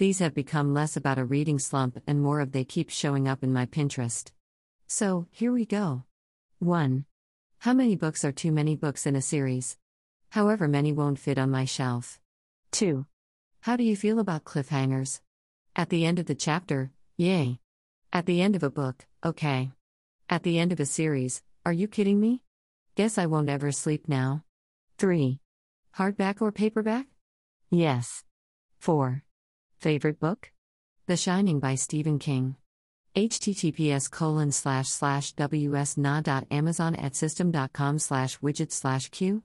These have become less about a reading slump and more of they keep showing up in my Pinterest. So, here we go. 1. How many books are too many books in a series? However, many won't fit on my shelf. 2. How do you feel about cliffhangers? At the end of the chapter, yay. At the end of a book, okay. At the end of a series, are you kidding me? Guess I won't ever sleep now. 3. Hardback or paperback? Yes. 4. Favorite book? The Shining by Stephen King https colon slash slash wsna.amazon at system.com slash widget slash q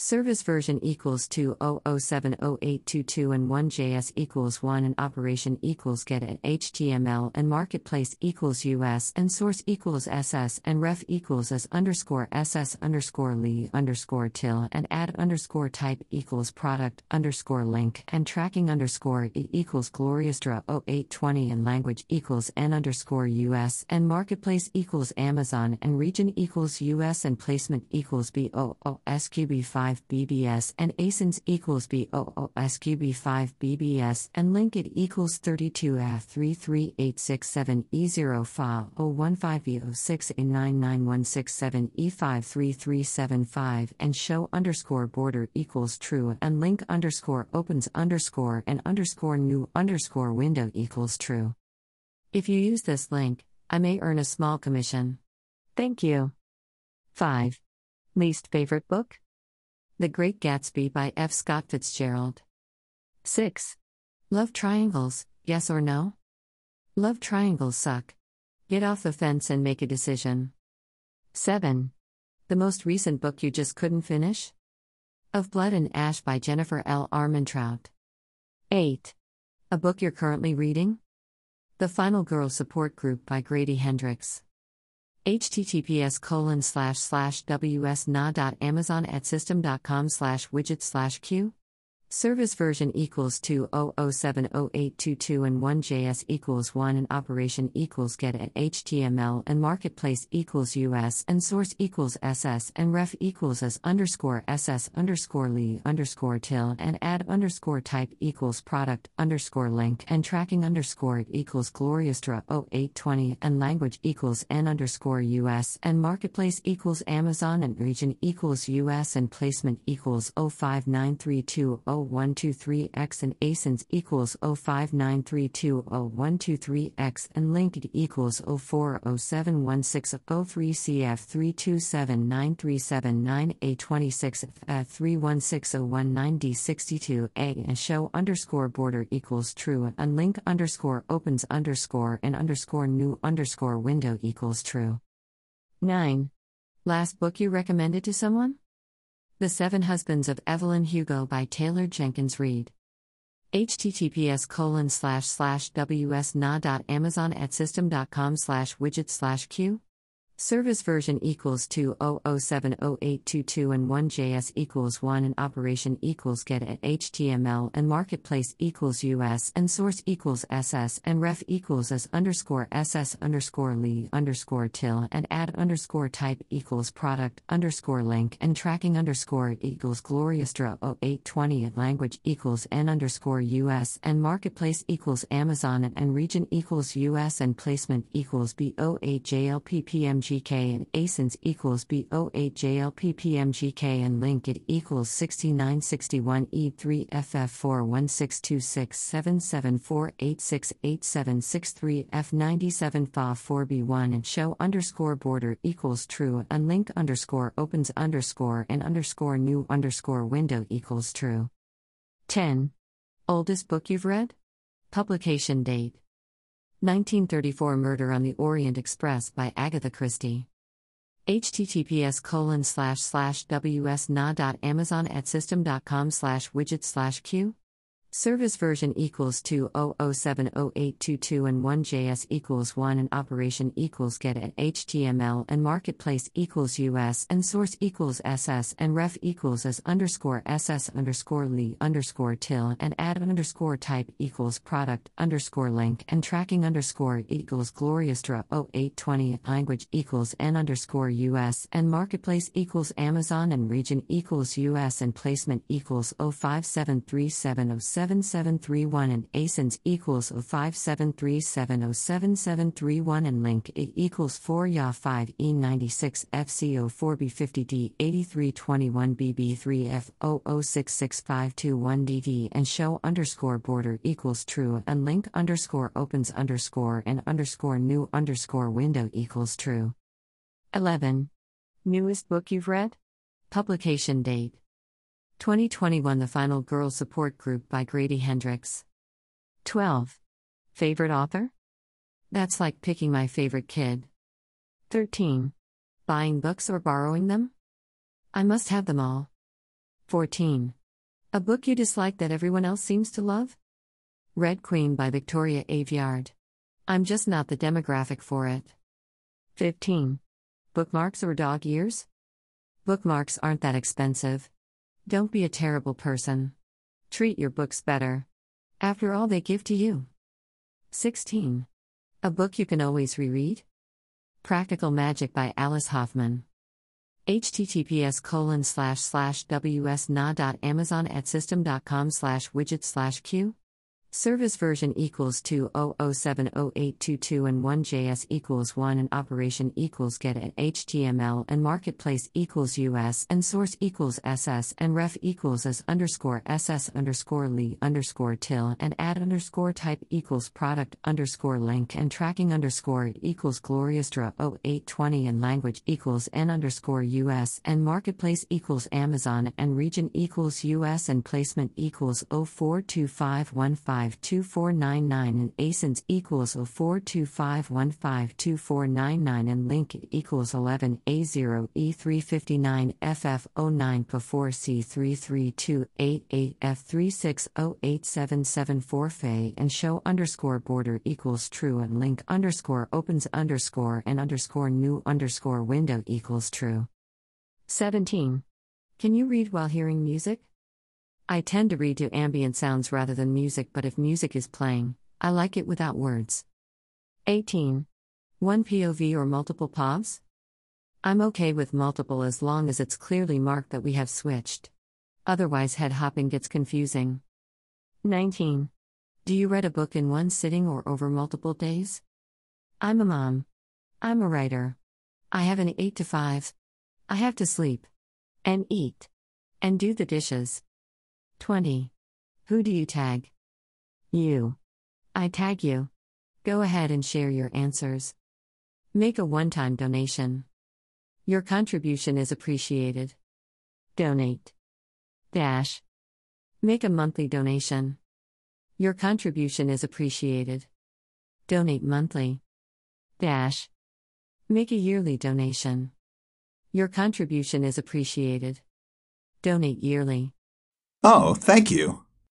Service version equals 2.007.0822 and 1JS equals 1 and operation equals get at HTML and marketplace equals US and source equals SS and ref equals as underscore SS underscore Lee underscore till and add underscore type equals product underscore link and tracking underscore E equals Gloriastra 0820 and language equals N underscore US and marketplace equals Amazon and region equals US and placement equals BOOSQB5 5BBS and ASINS equals BOOSQB5 BBS and link it equals 32F33867E0 file 015V06A99167E53375 and show underscore border equals true and link underscore opens underscore and underscore new underscore window equals true. If you use this link, I may earn a small commission. Thank you. 5. Least favorite book? The Great Gatsby by F. Scott Fitzgerald. 6. Love triangles, yes or no? Love triangles suck. Get off the fence and make a decision. 7. The most recent book you just couldn't finish? Of Blood and Ash by Jennifer L. Armentrout. 8. A book you're currently reading? The Final Girl Support Group by Grady Hendrix https colon slash slash wsna.amazon at system.com slash widget slash q Service version equals 2007082 and 1JS equals 1 and operation equals get at HTML and marketplace equals US and source equals SS and ref equals as underscore SS underscore Lee underscore till and add underscore type equals product underscore link and tracking underscore equals Gloriostra 0820 and language equals N underscore US and marketplace equals Amazon and region equals US and placement equals 05932 0123x and ASINs equals 059320123x and linked equals 04071603cf3279379a26f316019d62a and show underscore border equals true and link underscore opens underscore and underscore new underscore window equals true. 9. Last book you recommended to someone? The Seven Husbands of Evelyn Hugo by Taylor Jenkins Reid. https colon slash slash wsna.amazon at system.com slash widget slash q Service version equals 2007082 and 1JS equals 1 and operation equals get at HTML and marketplace equals US and source equals SS and ref equals as underscore SS underscore Lee underscore till and add underscore type equals product underscore link and tracking underscore equals Gloriostra 0820 and language equals N underscore US and marketplace equals Amazon and region equals US and placement equals BO8JLPPMG PMGK and ASINs equals B08JLP PMGK and link it equals 6961E3FF416267748687763F97 FA4B1 and show underscore border equals true and link underscore opens underscore and underscore new underscore window equals true. 10. Oldest book you've read? Publication date. 1934 Murder on the Orient Express by Agatha Christie. https colon slash slash wsna.amazon at system.com slash widget slash q Service version equals 2007082 and 1JS equals 1 and operation equals get at HTML and marketplace equals US and source equals SS and ref equals as underscore SS underscore Lee underscore till and add underscore type equals product underscore link and tracking underscore equals Gloriostra 0820 language equals N underscore US and marketplace equals Amazon and region equals US and placement equals 0573706 07731 and ASINS equals 05737077731 and link it equals 4 YA 5 E96 FCO 4B50D 8321 BB3F 0066521DD and show underscore border equals true and link underscore opens underscore and underscore new underscore window equals true. 11. Newest book you've read? Publication date 2021 The Final Girl Support Group by Grady Hendrix. 12. Favorite author? That's like picking my favorite kid. 13. Buying books or borrowing them? I must have them all. 14. A book you dislike that everyone else seems to love? Red Queen by Victoria Aveyard. I'm just not the demographic for it. 15. Bookmarks or dog ears? Bookmarks aren't that expensive. Don't be a terrible person. Treat your books better. After all, they give to you. 16. A book you can always reread? Practical Magic by Alice Hoffman. https colon slash slash wsna.amazon at system.com slash widget slash q Service version equals 200708222 and 1JS equals 1 and operation equals get at HTML and marketplace equals US and source equals SS and ref equals as underscore SS underscore Lee underscore till and add underscore type equals product underscore link and tracking underscore equals gloriousra 0820 and language equals N underscore US and marketplace equals Amazon and region equals US and placement equals 042515 2499 and ASINS equals 0425152499 and link equals 11 A0 E359 FF09 P4 C33288 F36087774 Fay and show underscore border equals true and link underscore opens underscore and underscore new underscore window equals true. 17. Can you read while hearing music? I tend to read to ambient sounds rather than music, but if music is playing, I like it without words. 18. One POV or multiple POVs? I'm okay with multiple as long as it's clearly marked that we have switched. Otherwise, head hopping gets confusing. 19. Do you read a book in one sitting or over multiple days? I'm a mom. I'm a writer. I have an 8 to 5. I have to sleep. And eat. And do the dishes. 20. Who do you tag? You. I tag you. Go ahead and share your answers. Make a one time donation. Your contribution is appreciated. Donate. Dash. Make a monthly donation. Your contribution is appreciated. Donate monthly. Dash. Make a yearly donation. Your contribution is appreciated. Donate yearly. Oh, thank you.